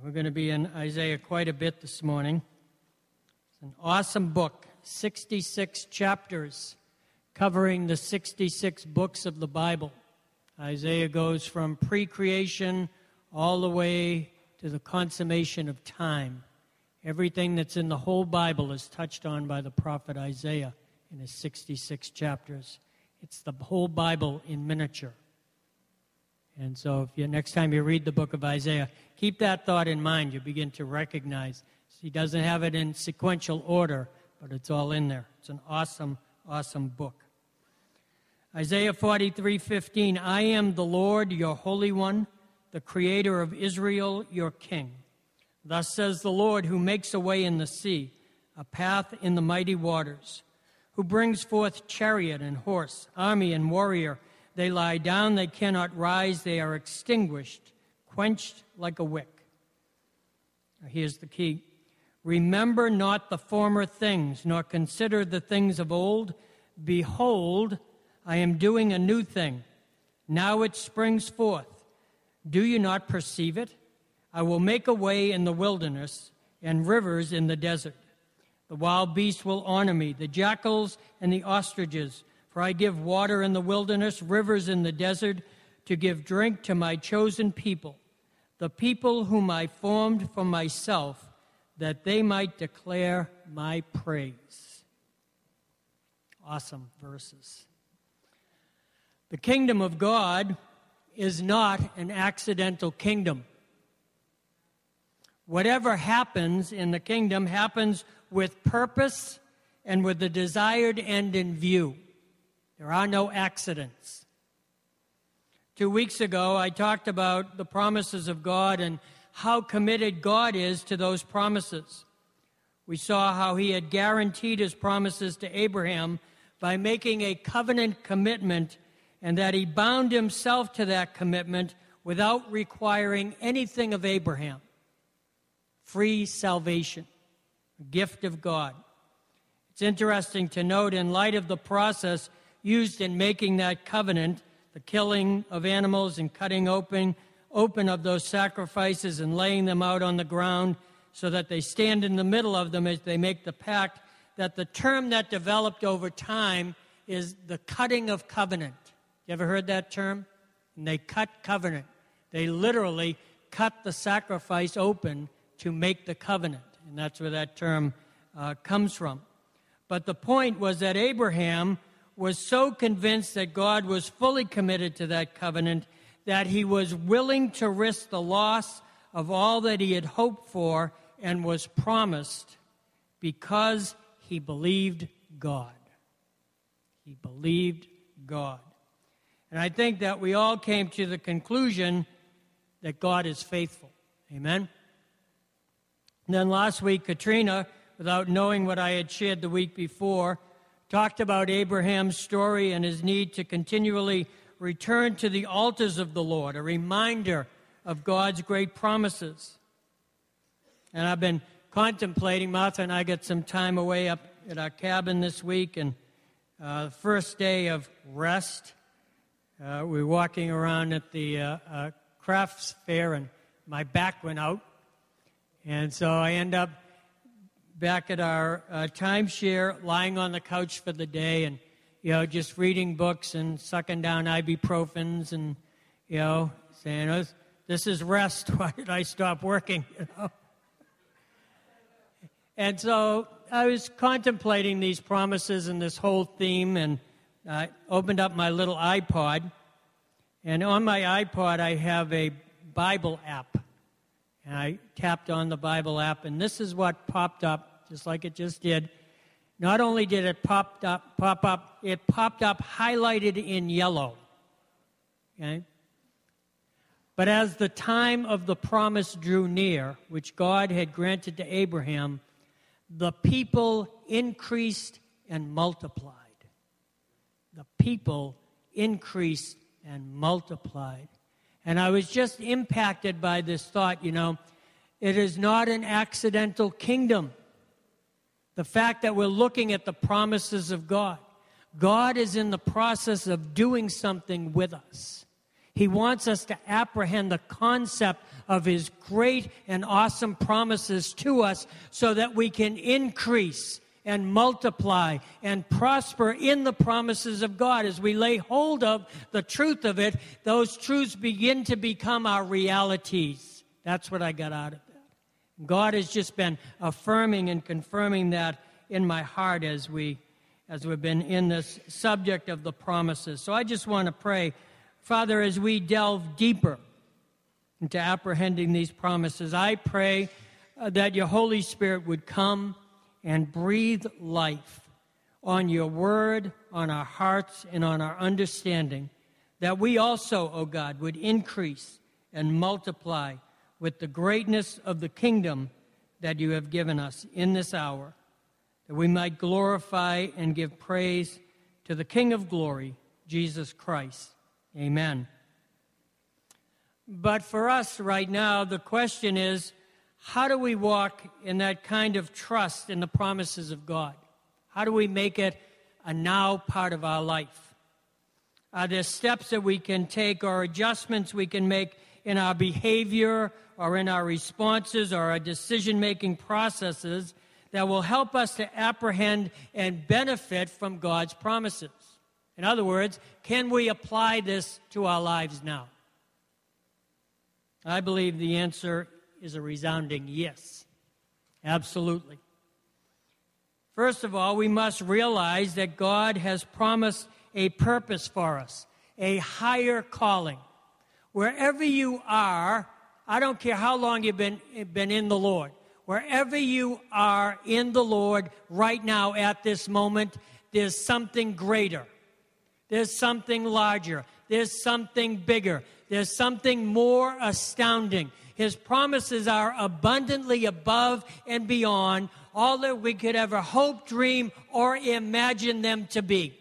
And we're going to be in Isaiah quite a bit this morning. It's an awesome book, 66 chapters covering the 66 books of the Bible. Isaiah goes from pre creation all the way to the consummation of time. Everything that's in the whole Bible is touched on by the prophet Isaiah in his 66 chapters. It's the whole Bible in miniature. And so, if you, next time you read the book of Isaiah, keep that thought in mind. You begin to recognize he doesn't have it in sequential order, but it's all in there. It's an awesome, awesome book. Isaiah 43 15, I am the Lord, your Holy One, the Creator of Israel, your King. Thus says the Lord, who makes a way in the sea, a path in the mighty waters, who brings forth chariot and horse, army and warrior. They lie down, they cannot rise, they are extinguished, quenched like a wick. Now here's the key Remember not the former things, nor consider the things of old. Behold, I am doing a new thing. Now it springs forth. Do you not perceive it? I will make a way in the wilderness and rivers in the desert. The wild beasts will honor me, the jackals and the ostriches, for I give water in the wilderness, rivers in the desert, to give drink to my chosen people, the people whom I formed for myself, that they might declare my praise. Awesome verses. The kingdom of God is not an accidental kingdom. Whatever happens in the kingdom happens with purpose and with the desired end in view. There are no accidents. Two weeks ago, I talked about the promises of God and how committed God is to those promises. We saw how he had guaranteed his promises to Abraham by making a covenant commitment and that he bound himself to that commitment without requiring anything of Abraham. Free salvation, gift of God. It's interesting to note, in light of the process used in making that covenant, the killing of animals and cutting open, open of those sacrifices and laying them out on the ground so that they stand in the middle of them as they make the pact, that the term that developed over time is the cutting of covenant. You ever heard that term? And they cut covenant. They literally cut the sacrifice open to make the covenant. And that's where that term uh, comes from. But the point was that Abraham was so convinced that God was fully committed to that covenant that he was willing to risk the loss of all that he had hoped for and was promised because he believed God. He believed God. And I think that we all came to the conclusion that God is faithful. Amen? And then last week, Katrina, without knowing what I had shared the week before, talked about Abraham's story and his need to continually return to the altars of the Lord, a reminder of God's great promises. And I've been contemplating, Martha and I got some time away up at our cabin this week, and uh, the first day of rest uh, we were walking around at the uh, uh, crafts fair, and my back went out. And so I end up back at our uh, timeshare, lying on the couch for the day, and you know, just reading books and sucking down ibuprofens, and you know, saying, oh, "This is rest. Why did I stop working?" You know. And so I was contemplating these promises and this whole theme, and I opened up my little iPod, and on my iPod, I have a Bible app. And I tapped on the Bible app, and this is what popped up, just like it just did. Not only did it pop up, pop up, it popped up highlighted in yellow. Okay? But as the time of the promise drew near, which God had granted to Abraham, the people increased and multiplied the people increased and multiplied. And I was just impacted by this thought you know, it is not an accidental kingdom. The fact that we're looking at the promises of God. God is in the process of doing something with us. He wants us to apprehend the concept of His great and awesome promises to us so that we can increase and multiply and prosper in the promises of God. As we lay hold of the truth of it, those truths begin to become our realities. That's what I got out of that. God has just been affirming and confirming that in my heart as we as we've been in this subject of the promises. So I just want to pray, Father, as we delve deeper into apprehending these promises, I pray uh, that your Holy Spirit would come and breathe life on your word, on our hearts, and on our understanding, that we also, O oh God, would increase and multiply with the greatness of the kingdom that you have given us in this hour, that we might glorify and give praise to the King of glory, Jesus Christ. Amen. But for us right now, the question is how do we walk in that kind of trust in the promises of God? How do we make it a now part of our life? Uh, Are there steps that we can take or adjustments we can make in our behavior or in our responses or our decision making processes that will help us to apprehend and benefit from God's promises? In other words, can we apply this to our lives now? I believe the answer is a resounding yes. Absolutely. First of all, we must realize that God has promised a purpose for us, a higher calling. Wherever you are, I don't care how long you've been, been in the Lord, wherever you are in the Lord right now at this moment, there's something greater. There's something larger. There's something bigger. There's something more astounding. His promises are abundantly above and beyond all that we could ever hope, dream, or imagine them to be.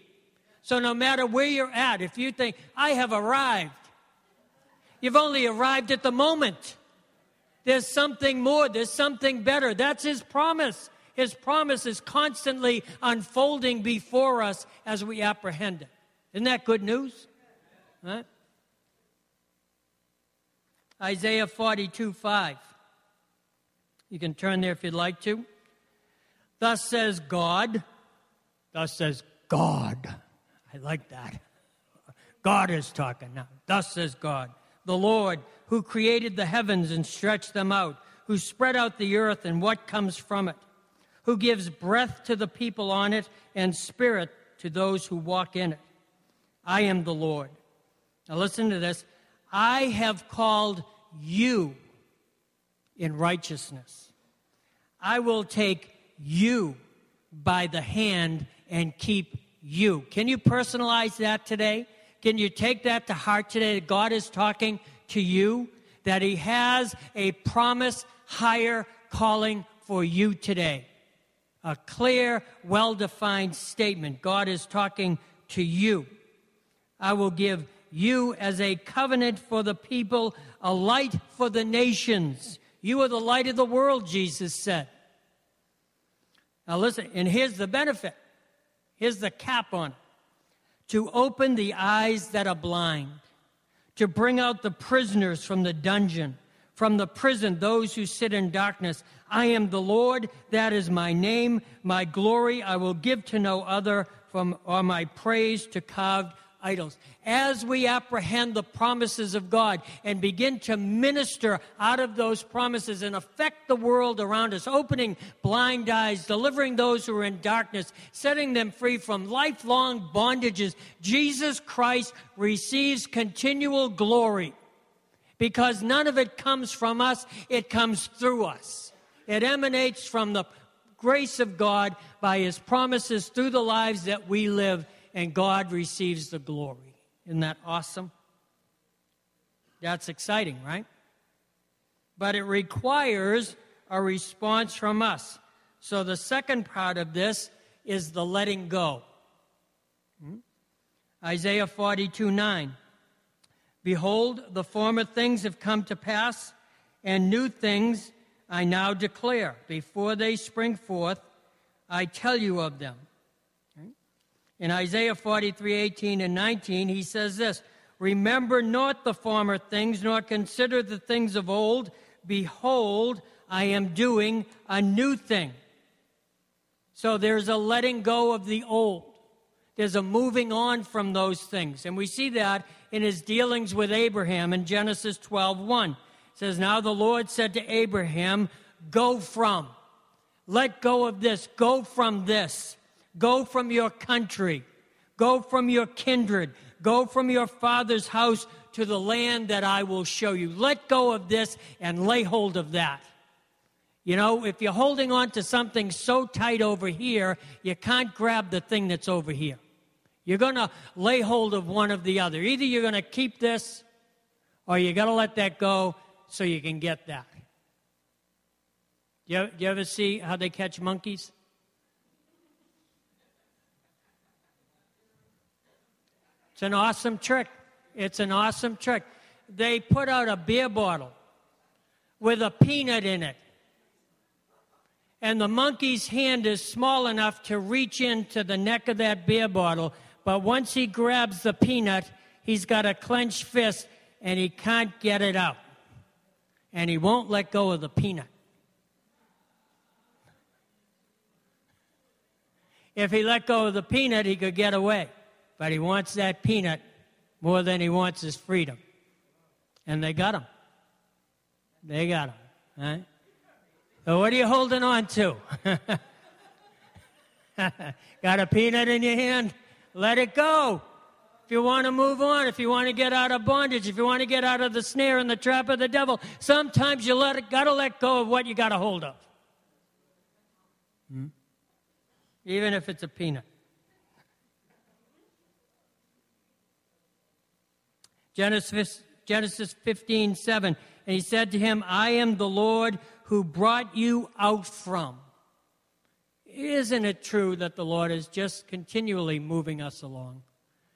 So, no matter where you're at, if you think, I have arrived, you've only arrived at the moment. There's something more, there's something better. That's His promise. His promise is constantly unfolding before us as we apprehend it. Isn't that good news? Huh? Isaiah 42 5. You can turn there if you'd like to. Thus says God. Thus says God. I like that. God is talking now. Thus says God, the Lord who created the heavens and stretched them out, who spread out the earth and what comes from it, who gives breath to the people on it and spirit to those who walk in it. I am the Lord. Now listen to this. I have called you in righteousness. I will take you by the hand and keep you. Can you personalize that today? Can you take that to heart today that God is talking to you? That He has a promise, higher calling for you today. A clear, well defined statement. God is talking to you. I will give you as a covenant for the people, a light for the nations. You are the light of the world, Jesus said. Now listen, and here's the benefit. Here's the cap on it. To open the eyes that are blind, to bring out the prisoners from the dungeon, from the prison, those who sit in darkness. I am the Lord, that is my name. My glory I will give to no other, from, or my praise to carved idols. As we apprehend the promises of God and begin to minister out of those promises and affect the world around us, opening blind eyes, delivering those who are in darkness, setting them free from lifelong bondages, Jesus Christ receives continual glory because none of it comes from us, it comes through us. It emanates from the grace of God by His promises through the lives that we live and God receives the glory. Isn't that awesome? That's exciting, right? But it requires a response from us. So the second part of this is the letting go. Hmm? Isaiah 42 9. Behold, the former things have come to pass, and new things I now declare. Before they spring forth, I tell you of them. In Isaiah 43 18 and 19, he says this Remember not the former things, nor consider the things of old. Behold, I am doing a new thing. So there's a letting go of the old. There's a moving on from those things. And we see that in his dealings with Abraham in Genesis 12:1. It says, Now the Lord said to Abraham, Go from. Let go of this. Go from this. Go from your country. Go from your kindred. Go from your father's house to the land that I will show you. Let go of this and lay hold of that. You know, if you're holding on to something so tight over here, you can't grab the thing that's over here. You're going to lay hold of one of the other. Either you're going to keep this or you got to let that go so you can get that. You, you ever see how they catch monkeys? It's an awesome trick. It's an awesome trick. They put out a beer bottle with a peanut in it. And the monkey's hand is small enough to reach into the neck of that beer bottle. But once he grabs the peanut, he's got a clenched fist and he can't get it out. And he won't let go of the peanut. If he let go of the peanut, he could get away but he wants that peanut more than he wants his freedom. And they got him. They got him. Right? So what are you holding on to? got a peanut in your hand? Let it go. If you want to move on, if you want to get out of bondage, if you want to get out of the snare and the trap of the devil, sometimes you let it, got to let go of what you got a hold of. Hmm? Even if it's a peanut. Genesis, Genesis 15, 7. And he said to him, I am the Lord who brought you out from. Isn't it true that the Lord is just continually moving us along?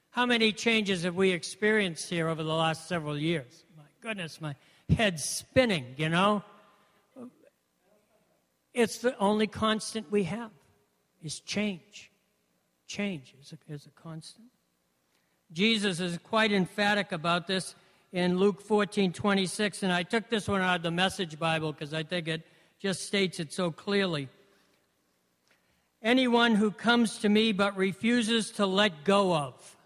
How many changes have we experienced here over the last several years? My goodness, my head's spinning, you know? It's the only constant we have is change. Change is a, is a constant. Jesus is quite emphatic about this in Luke 14 26. And I took this one out of the Message Bible because I think it just states it so clearly. Anyone who comes to me but refuses to let go of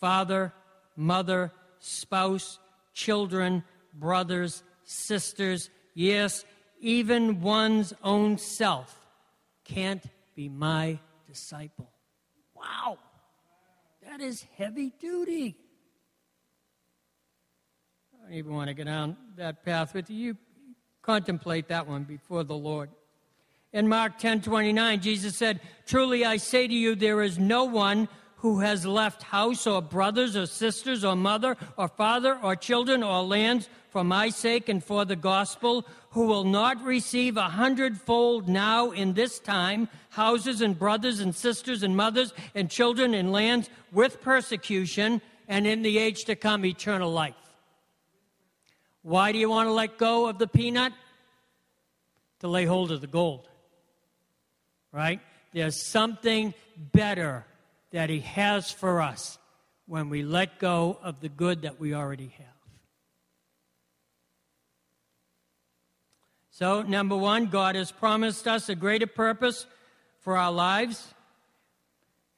father, mother, spouse, children, brothers, sisters, yes, even one's own self, can't be my disciple. Wow. That is heavy duty. I don't even want to go down that path with you. you contemplate that one before the Lord. In Mark 10 29, Jesus said, Truly I say to you, there is no one who has left house or brothers or sisters or mother or father or children or lands for my sake and for the gospel who will not receive a hundredfold now in this time houses and brothers and sisters and mothers and children and lands with persecution and in the age to come eternal life. Why do you want to let go of the peanut? To lay hold of the gold. Right? There's something better that He has for us when we let go of the good that we already have. So, number one, God has promised us a greater purpose for our lives.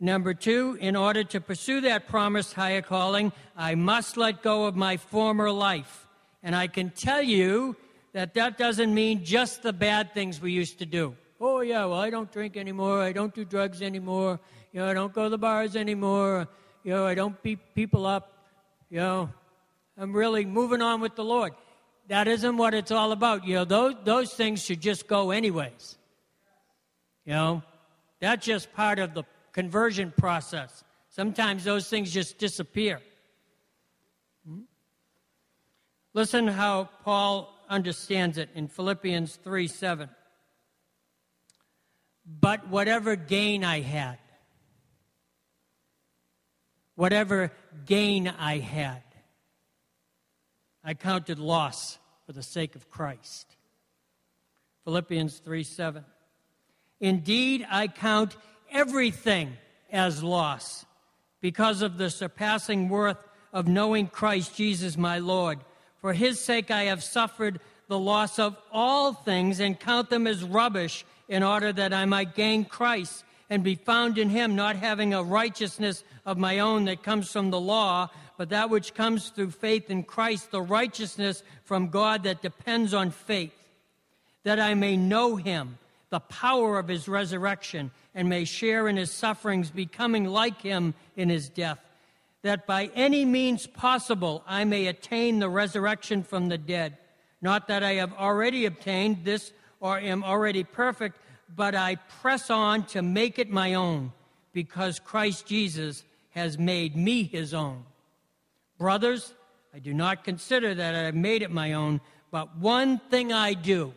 Number two, in order to pursue that promised higher calling, I must let go of my former life. And I can tell you that that doesn't mean just the bad things we used to do. Oh, yeah, well, I don't drink anymore. I don't do drugs anymore. You know, I don't go to the bars anymore. You know, I don't beat people up. You know, I'm really moving on with the Lord that isn't what it's all about. You know, those, those things should just go anyways. You know, that's just part of the conversion process. Sometimes those things just disappear. Hmm? Listen how Paul understands it in Philippians 3 7. But whatever gain I had, whatever gain I had, I counted loss for the sake of Christ. Philippians 3 7. Indeed, I count everything as loss because of the surpassing worth of knowing Christ Jesus my Lord. For his sake I have suffered the loss of all things and count them as rubbish in order that I might gain Christ and be found in him, not having a righteousness of my own that comes from the law, but that which comes through faith in Christ, the righteousness from God that depends on faith, that I may know him, the power of his resurrection, and may share in his sufferings, becoming like him in his death, that by any means possible I may attain the resurrection from the dead. Not that I have already obtained this or am already perfect, but I press on to make it my own, because Christ Jesus has made me his own. Brothers, I do not consider that I have made it my own, but one thing I do,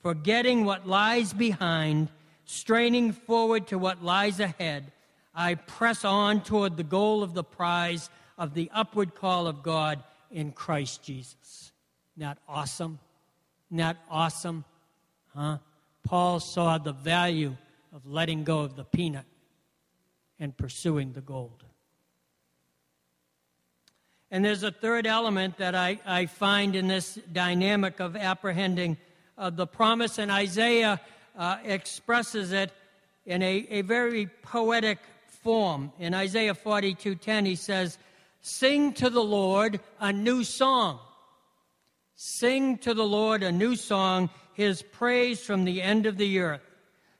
forgetting what lies behind, straining forward to what lies ahead, I press on toward the goal of the prize of the upward call of God in Christ Jesus. Not awesome? Not awesome? Huh? Paul saw the value of letting go of the peanut and pursuing the gold. And there's a third element that I, I find in this dynamic of apprehending uh, the promise, and Isaiah uh, expresses it in a, a very poetic form. In Isaiah 42:10, he says, "Sing to the Lord a new song. Sing to the Lord a new song, his praise from the end of the earth.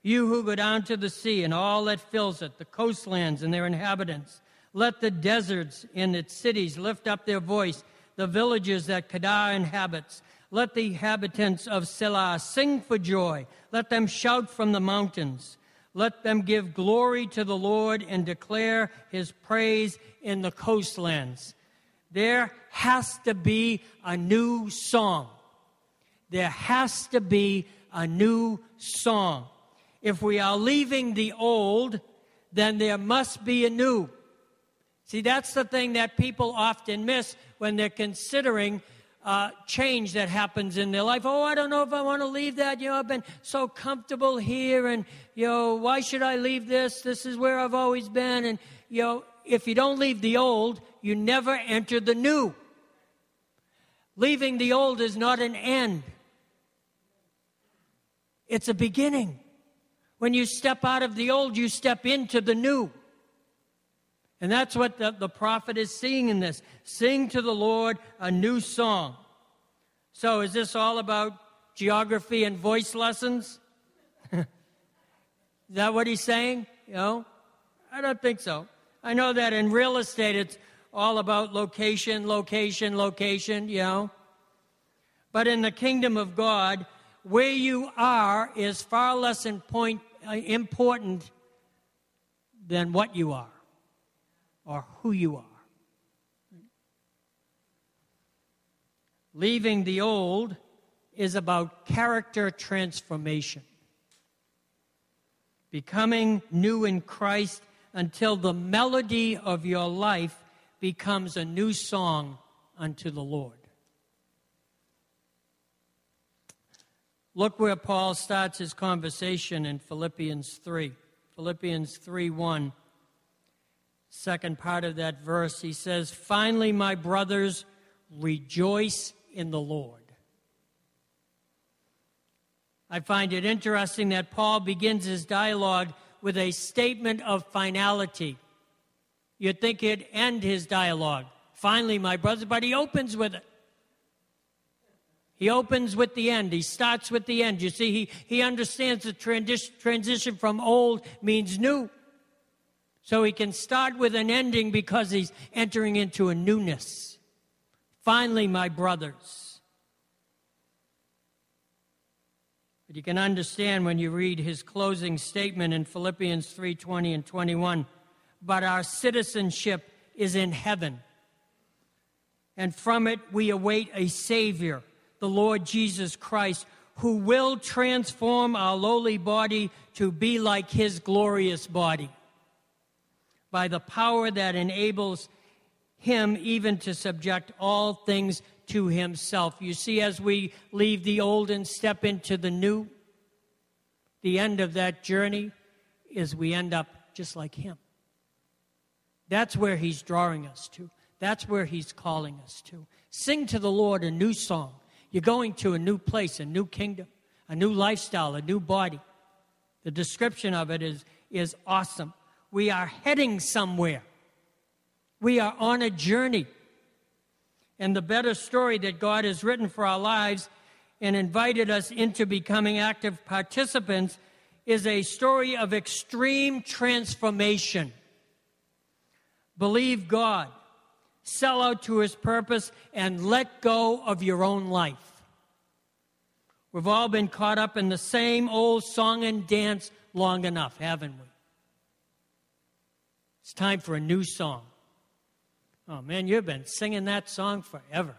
You who go down to the sea and all that fills it, the coastlands and their inhabitants. Let the deserts in its cities lift up their voice, the villages that Kedar inhabits. Let the inhabitants of Sela sing for joy. Let them shout from the mountains. Let them give glory to the Lord and declare his praise in the coastlands. There has to be a new song. There has to be a new song. If we are leaving the old, then there must be a new. See, that's the thing that people often miss when they're considering uh, change that happens in their life. Oh, I don't know if I want to leave that. You know, I've been so comfortable here, and, you know, why should I leave this? This is where I've always been. And, you know, if you don't leave the old, you never enter the new. Leaving the old is not an end, it's a beginning. When you step out of the old, you step into the new. And that's what the, the prophet is seeing in this. Sing to the Lord a new song. So, is this all about geography and voice lessons? is that what he's saying? You know? I don't think so. I know that in real estate it's all about location, location, location, you know. But in the kingdom of God, where you are is far less point, uh, important than what you are or who you are. Leaving the old is about character transformation. Becoming new in Christ until the melody of your life becomes a new song unto the Lord. Look where Paul starts his conversation in Philippians 3. Philippians 3 1 second part of that verse, he says, Finally, my brothers, rejoice in the Lord. I find it interesting that Paul begins his dialogue with a statement of finality. You'd think he'd end his dialogue. Finally, my brothers, but he opens with it. He opens with the end. He starts with the end. You see, he, he understands the transition from old means new. So he can start with an ending because he's entering into a newness. Finally, my brothers. But you can understand when you read his closing statement in Philippians 3:20 and 21, but our citizenship is in heaven. And from it we await a savior, the Lord Jesus Christ, who will transform our lowly body to be like his glorious body by the power that enables him even to subject all things to himself. You see, as we leave the old and step into the new, the end of that journey is we end up just like him. That's where He's drawing us to. That's where He's calling us to. Sing to the Lord a new song. You're going to a new place, a new kingdom, a new lifestyle, a new body. The description of it is, is awesome. We are heading somewhere. We are on a journey. And the better story that God has written for our lives and invited us into becoming active participants is a story of extreme transformation. Believe God, sell out to His purpose, and let go of your own life. We've all been caught up in the same old song and dance long enough, haven't we? It's time for a new song. Oh man, you've been singing that song forever,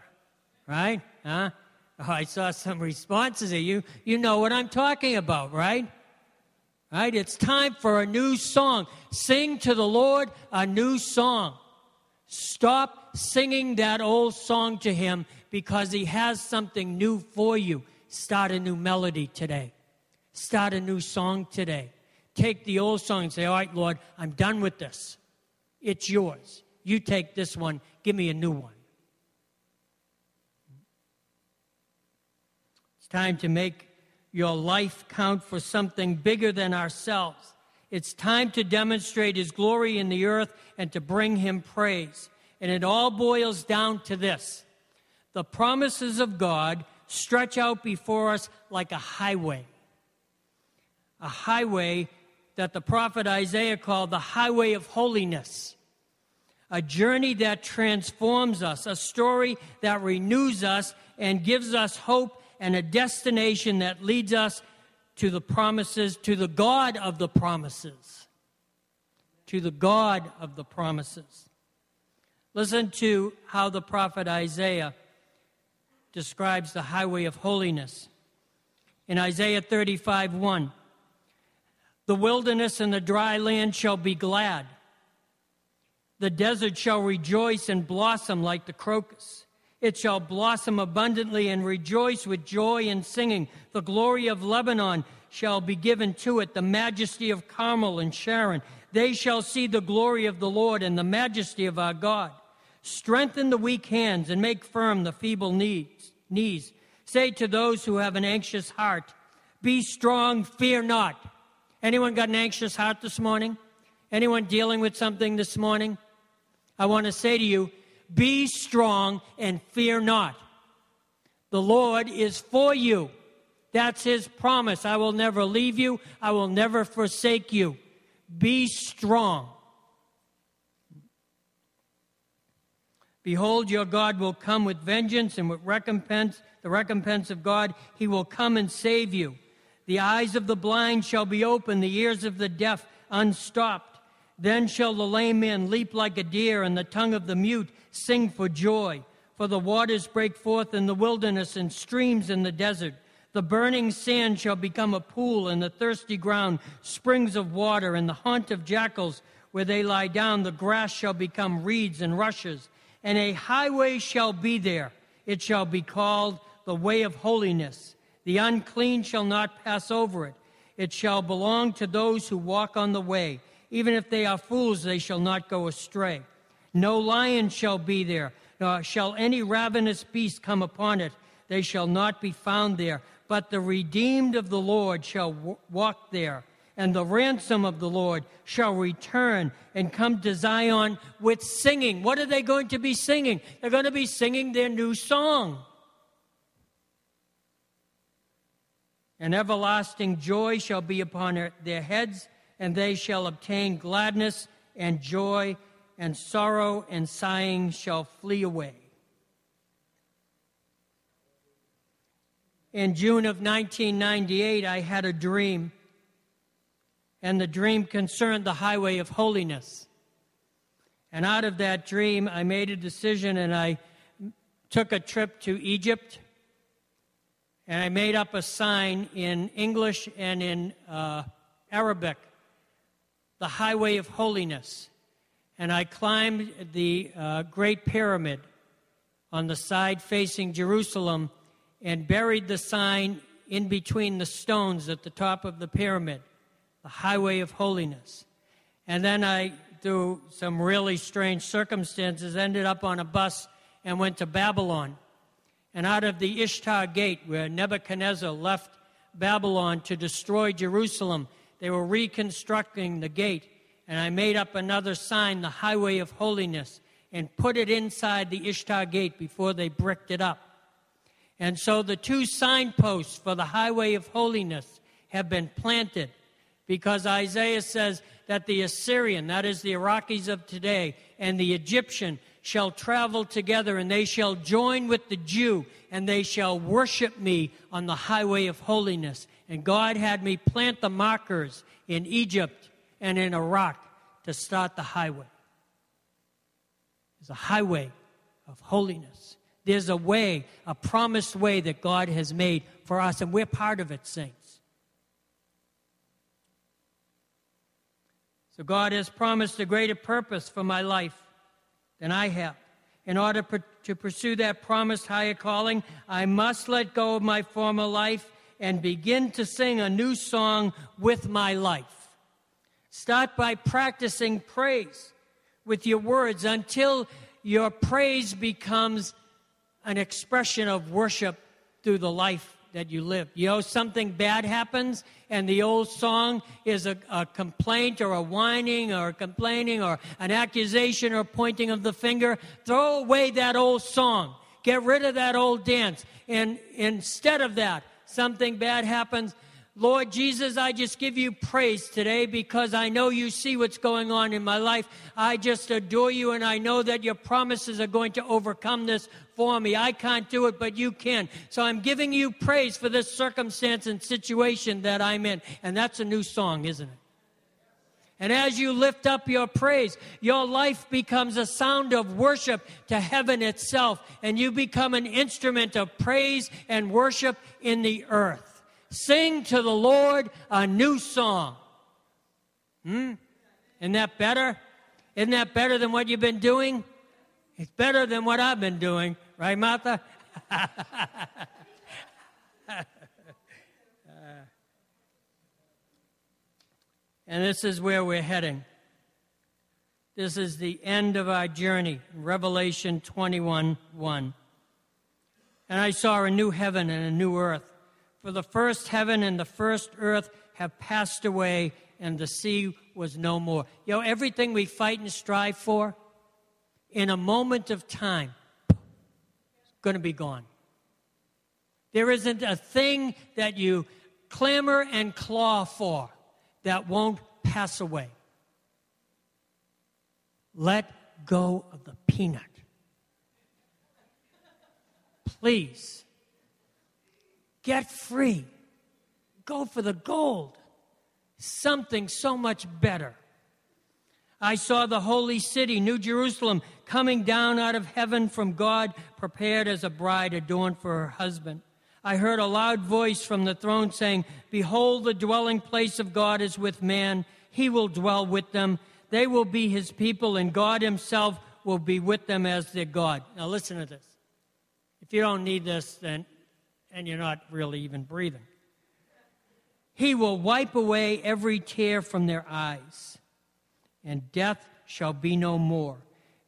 right? Huh? Oh, I saw some responses of you. You know what I'm talking about, right? Right? It's time for a new song. Sing to the Lord a new song. Stop singing that old song to Him because He has something new for you. Start a new melody today. Start a new song today. Take the old song and say, All right, Lord, I'm done with this. It's yours. You take this one, give me a new one. It's time to make your life count for something bigger than ourselves. It's time to demonstrate His glory in the earth and to bring Him praise. And it all boils down to this the promises of God stretch out before us like a highway. A highway that the prophet Isaiah called the highway of holiness. A journey that transforms us, a story that renews us and gives us hope and a destination that leads us to the promises, to the God of the promises. To the God of the promises. Listen to how the prophet Isaiah describes the highway of holiness. In Isaiah 35 1, the wilderness and the dry land shall be glad. The desert shall rejoice and blossom like the crocus. It shall blossom abundantly and rejoice with joy and singing. The glory of Lebanon shall be given to it, the majesty of Carmel and Sharon. They shall see the glory of the Lord and the majesty of our God. Strengthen the weak hands and make firm the feeble knees. Say to those who have an anxious heart, Be strong, fear not. Anyone got an anxious heart this morning? Anyone dealing with something this morning? I want to say to you, be strong and fear not. The Lord is for you. That's his promise. I will never leave you, I will never forsake you. Be strong. Behold, your God will come with vengeance and with recompense, the recompense of God. He will come and save you. The eyes of the blind shall be opened, the ears of the deaf unstopped. Then shall the lame man leap like a deer, and the tongue of the mute sing for joy. For the waters break forth in the wilderness and streams in the desert. The burning sand shall become a pool, and the thirsty ground springs of water, and the haunt of jackals where they lie down. The grass shall become reeds and rushes, and a highway shall be there. It shall be called the way of holiness. The unclean shall not pass over it. It shall belong to those who walk on the way. Even if they are fools, they shall not go astray. No lion shall be there, nor shall any ravenous beast come upon it. They shall not be found there. But the redeemed of the Lord shall w- walk there, and the ransom of the Lord shall return and come to Zion with singing. What are they going to be singing? They're going to be singing their new song. And everlasting joy shall be upon their heads, and they shall obtain gladness and joy and sorrow and sighing shall flee away. In June of 1998, I had a dream, and the dream concerned the highway of holiness. And out of that dream, I made a decision and I took a trip to Egypt. And I made up a sign in English and in uh, Arabic the highway of holiness and I climbed the uh, Great Pyramid on the side facing Jerusalem and buried the sign in between the stones at the top of the pyramid, the highway of holiness. And then I through some really strange circumstances, ended up on a bus and went to Babylon. And out of the Ishtar gate, where Nebuchadnezzar left Babylon to destroy Jerusalem, they were reconstructing the gate. And I made up another sign, the Highway of Holiness, and put it inside the Ishtar gate before they bricked it up. And so the two signposts for the Highway of Holiness have been planted because Isaiah says that the Assyrian, that is the Iraqis of today, and the Egyptian shall travel together, and they shall join with the Jew, and they shall worship me on the highway of holiness. And God had me plant the markers in Egypt and in Iraq to start the highway. There's a highway of holiness. There's a way, a promised way that God has made for us, and we're part of it, saints. So God has promised a greater purpose for my life than I have. In order to pursue that promised higher calling, I must let go of my former life and begin to sing a new song with my life. Start by practicing praise with your words until your praise becomes an expression of worship through the life that you live. You know, something bad happens, and the old song is a, a, complaint or a whining or a complaining or an accusation or pointing of the finger. Throw away that old song. Get rid of that old dance. And instead of that, something bad happens, Lord Jesus, I just give you praise today because I know you see what's going on in my life. I just adore you and I know that your promises are going to overcome this for me. I can't do it, but you can. So I'm giving you praise for this circumstance and situation that I'm in. And that's a new song, isn't it? And as you lift up your praise, your life becomes a sound of worship to heaven itself, and you become an instrument of praise and worship in the earth. Sing to the Lord a new song. Hmm? Isn't that better? Isn't that better than what you've been doing? It's better than what I've been doing, right, Martha? and this is where we're heading. This is the end of our journey, Revelation 21 1. And I saw a new heaven and a new earth. For the first heaven and the first earth have passed away, and the sea was no more. You know, everything we fight and strive for, in a moment of time, is going to be gone. There isn't a thing that you clamor and claw for that won't pass away. Let go of the peanut. Please Get free. Go for the gold. Something so much better. I saw the holy city, New Jerusalem, coming down out of heaven from God, prepared as a bride adorned for her husband. I heard a loud voice from the throne saying, Behold, the dwelling place of God is with man. He will dwell with them. They will be his people, and God himself will be with them as their God. Now, listen to this. If you don't need this, then and you're not really even breathing. He will wipe away every tear from their eyes, and death shall be no more.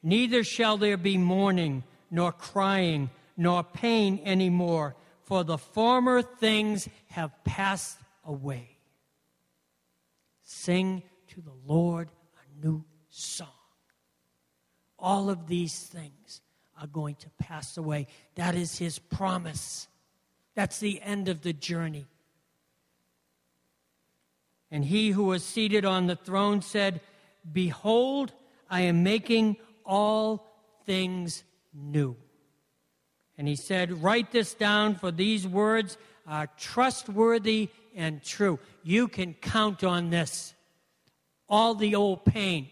Neither shall there be mourning, nor crying, nor pain any more, for the former things have passed away. Sing to the Lord a new song. All of these things are going to pass away. That is his promise. That's the end of the journey. And he who was seated on the throne said, Behold, I am making all things new. And he said, Write this down, for these words are trustworthy and true. You can count on this. All the old pain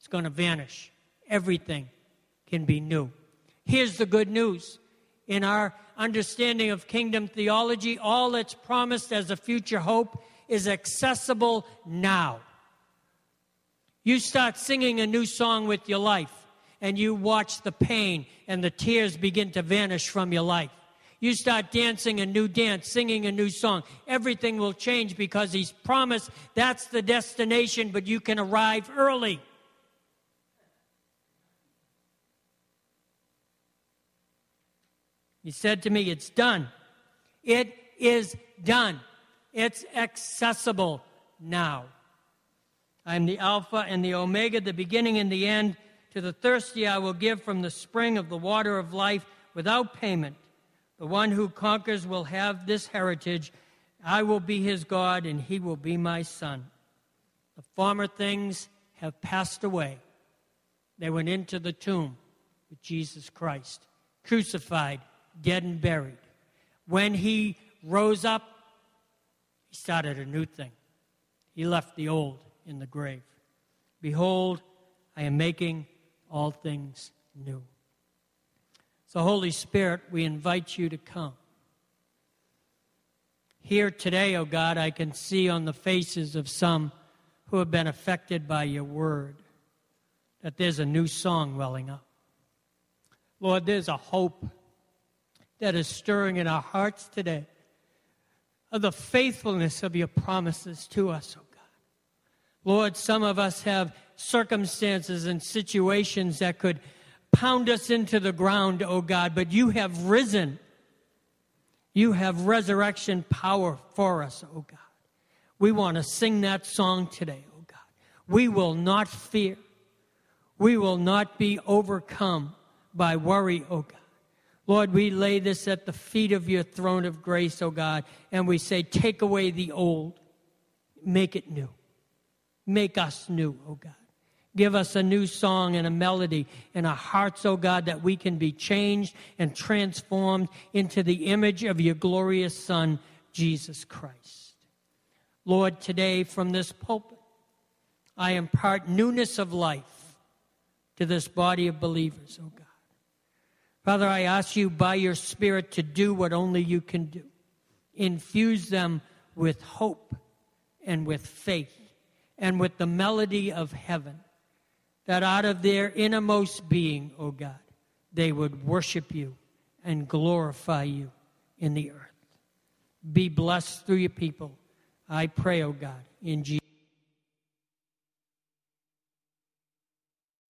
is going to vanish, everything can be new. Here's the good news in our understanding of kingdom theology, all that's promised as a future hope is accessible now. You start singing a new song with your life, and you watch the pain and the tears begin to vanish from your life. You start dancing a new dance, singing a new song. Everything will change because He's promised that's the destination, but you can arrive early He said to me, It's done. It is done. It's accessible now. I am the Alpha and the Omega, the beginning and the end. To the thirsty, I will give from the spring of the water of life without payment. The one who conquers will have this heritage. I will be his God, and he will be my son. The former things have passed away. They went into the tomb with Jesus Christ, crucified, dead, and buried. When he rose up, he started a new thing. He left the old in the grave. Behold, I am making all things new. So, Holy Spirit, we invite you to come. Here today, O oh God, I can see on the faces of some who have been affected by your word that there's a new song welling up. Lord, there's a hope that is stirring in our hearts today of the faithfulness of your promises to us, oh God. Lord, some of us have circumstances and situations that could pound us into the ground, oh God, but you have risen. You have resurrection power for us, oh God. We want to sing that song today, oh God. We will not fear. We will not be overcome by worry, oh God. Lord, we lay this at the feet of your throne of grace, oh God, and we say, take away the old, make it new. Make us new, oh God. Give us a new song and a melody in our hearts, oh God, that we can be changed and transformed into the image of your glorious Son, Jesus Christ. Lord, today from this pulpit, I impart newness of life to this body of believers, oh God. Father, I ask you by your Spirit to do what only you can do. Infuse them with hope and with faith and with the melody of heaven that out of their innermost being, O oh God, they would worship you and glorify you in the earth. Be blessed through your people. I pray, O oh God, in Jesus.